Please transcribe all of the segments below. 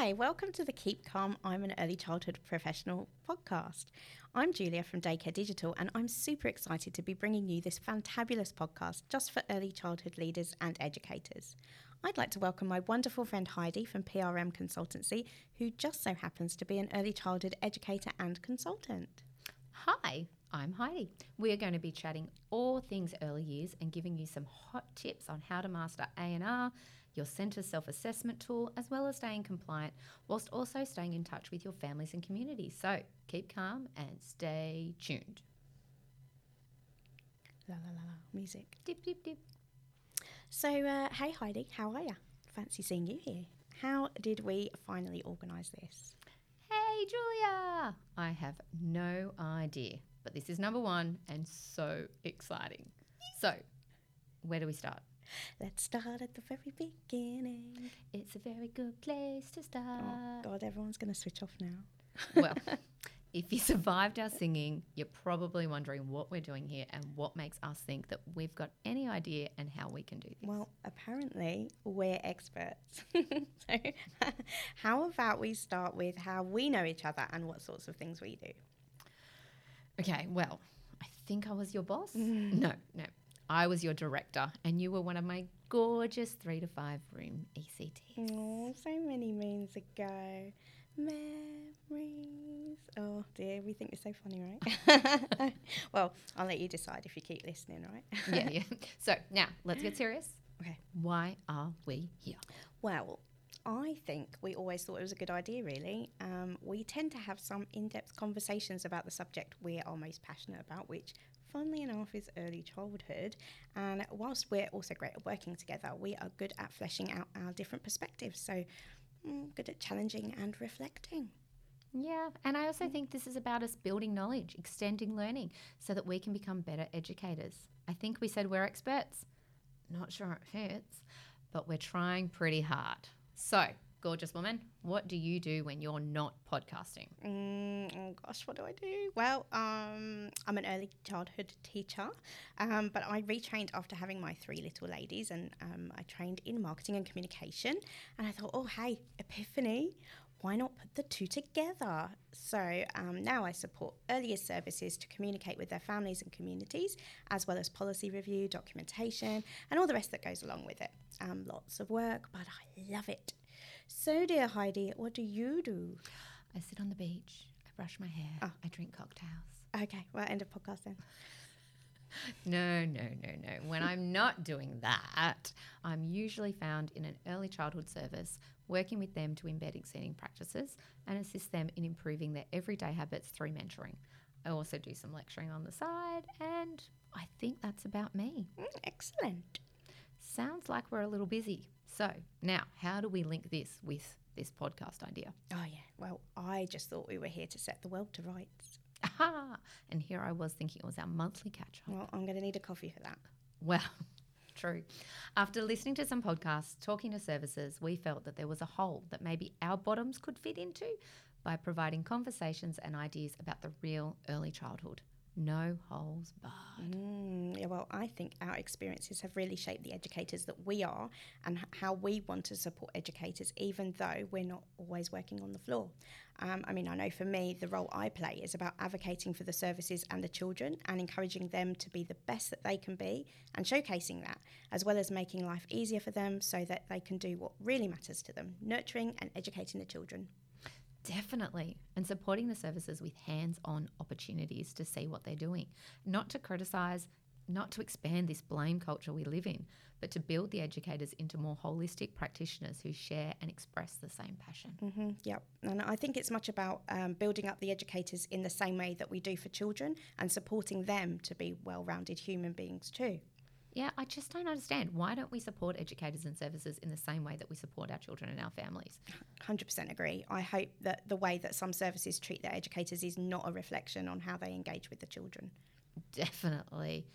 Hi, welcome to the Keep Calm I'm an Early Childhood Professional podcast. I'm Julia from Daycare Digital, and I'm super excited to be bringing you this fantabulous podcast just for early childhood leaders and educators. I'd like to welcome my wonderful friend Heidi from PRM Consultancy, who just so happens to be an early childhood educator and consultant. Hi, I'm Heidi. We are going to be chatting all things early years and giving you some hot tips on how to master A&R, your centre self-assessment tool, as well as staying compliant, whilst also staying in touch with your families and communities. So keep calm and stay tuned. La la la la, music. Dip, dip, dip. So, uh, hey Heidi, how are you? Fancy seeing you here. How did we finally organise this? Hey, Julia! I have no idea, but this is number one and so exciting. So, where do we start? Let's start at the very beginning. It's a very good place to start. Oh, start. God, everyone's going to switch off now. well, if you survived our singing, you're probably wondering what we're doing here and what makes us think that we've got any idea and how we can do this. Well, apparently we're experts. so, how about we start with how we know each other and what sorts of things we do? okay, well, I think I was your boss. No, no. I was your director, and you were one of my gorgeous three to five room ECTs. Oh, so many moons ago. Memories. Oh dear, we think it's so funny, right? well, I'll let you decide if you keep listening, right? yeah, yeah. So now let's get serious. Okay. Why are we here? Well, I think we always thought it was a good idea, really. Um, we tend to have some in depth conversations about the subject we are most passionate about, which, funnily enough, is early childhood. And whilst we're also great at working together, we are good at fleshing out our different perspectives. So, mm, good at challenging and reflecting. Yeah, and I also think this is about us building knowledge, extending learning, so that we can become better educators. I think we said we're experts. Not sure it fits, but we're trying pretty hard. So, gorgeous woman, what do you do when you're not podcasting? Mm, oh gosh, what do I do? Well, um, I'm an early childhood teacher, um, but I retrained after having my three little ladies, and um, I trained in marketing and communication. And I thought, oh hey, epiphany. Why not put the two together? So um, now I support earlier services to communicate with their families and communities, as well as policy review, documentation, and all the rest that goes along with it. Um, lots of work, but I love it. So, dear Heidi, what do you do? I sit on the beach, I brush my hair, Ah. I drink cocktails. Okay, well, end of podcast then. No, no, no, no. When I'm not doing that, I'm usually found in an early childhood service, working with them to embed exceeding practices and assist them in improving their everyday habits through mentoring. I also do some lecturing on the side, and I think that's about me. Mm, excellent. Sounds like we're a little busy. So, now, how do we link this with this podcast idea? Oh, yeah. Well, I just thought we were here to set the world to rights. Aha! And here I was thinking it was our monthly catch up. Well, I'm going to need a coffee for that. Well, true. After listening to some podcasts, talking to services, we felt that there was a hole that maybe our bottoms could fit into by providing conversations and ideas about the real early childhood. No holes barred. Mm, yeah, well, I think our experiences have really shaped the educators that we are and how we want to support educators, even though we're not always working on the floor. Um, I mean, I know for me, the role I play is about advocating for the services and the children and encouraging them to be the best that they can be and showcasing that, as well as making life easier for them so that they can do what really matters to them nurturing and educating the children. Definitely. And supporting the services with hands on opportunities to see what they're doing. Not to criticise, not to expand this blame culture we live in, but to build the educators into more holistic practitioners who share and express the same passion. hmm yep. And I think it's much about um, building up the educators in the same way that we do for children and supporting them to be well rounded human beings too. Yeah, I just don't understand. Why don't we support educators and services in the same way that we support our children and our families? 100% agree. I hope that the way that some services treat their educators is not a reflection on how they engage with the children. Definitely.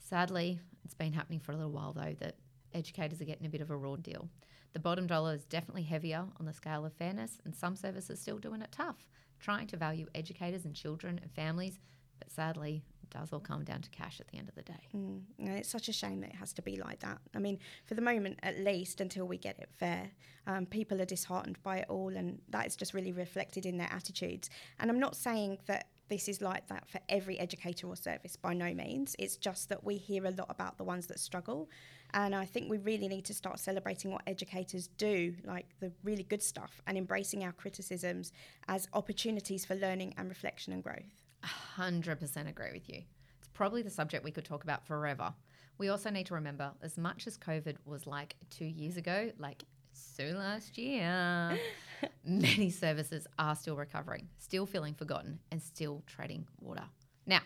Sadly, it's been happening for a little while though that educators are getting a bit of a raw deal. The bottom dollar is definitely heavier on the scale of fairness, and some services still doing it tough, trying to value educators and children and families, but sadly, does all come down to cash at the end of the day. Mm, and it's such a shame that it has to be like that. I mean, for the moment, at least, until we get it fair, um, people are disheartened by it all, and that is just really reflected in their attitudes. And I'm not saying that this is like that for every educator or service by no means. It's just that we hear a lot about the ones that struggle. And I think we really need to start celebrating what educators do, like the really good stuff, and embracing our criticisms as opportunities for learning and reflection and growth. 100% agree with you. It's probably the subject we could talk about forever. We also need to remember as much as COVID was like two years ago, like so last year, many services are still recovering, still feeling forgotten, and still treading water. Now,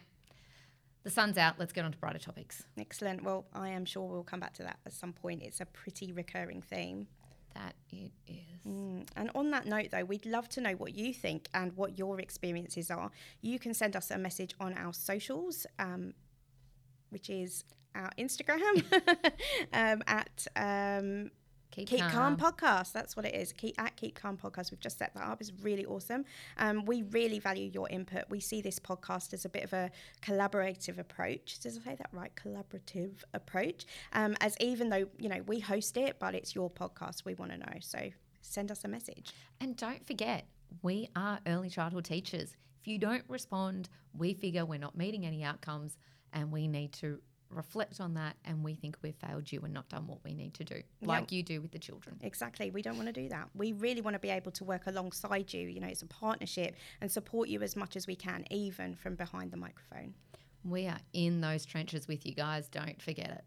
the sun's out. Let's get on to brighter topics. Excellent. Well, I am sure we'll come back to that at some point. It's a pretty recurring theme. That it is. Mm. And on that note, though, we'd love to know what you think and what your experiences are. You can send us a message on our socials, um, which is our Instagram um, at um, Keep, Keep calm. Calm Podcast. That's what it is. Keep at Keep Calm Podcast. We've just set that up. It's really awesome. Um, we really value your input. We see this podcast as a bit of a collaborative approach. Does I say that right? Collaborative approach. Um, as even though you know we host it, but it's your podcast. We want to know. So send us a message. And don't forget, we are early childhood teachers. If you don't respond, we figure we're not meeting any outcomes and we need to reflect on that and we think we've failed you and not done what we need to do, like you do with the children. Exactly. We don't want to do that. We really want to be able to work alongside you. You know, it's a partnership and support you as much as we can, even from behind the microphone. We are in those trenches with you guys. Don't forget it.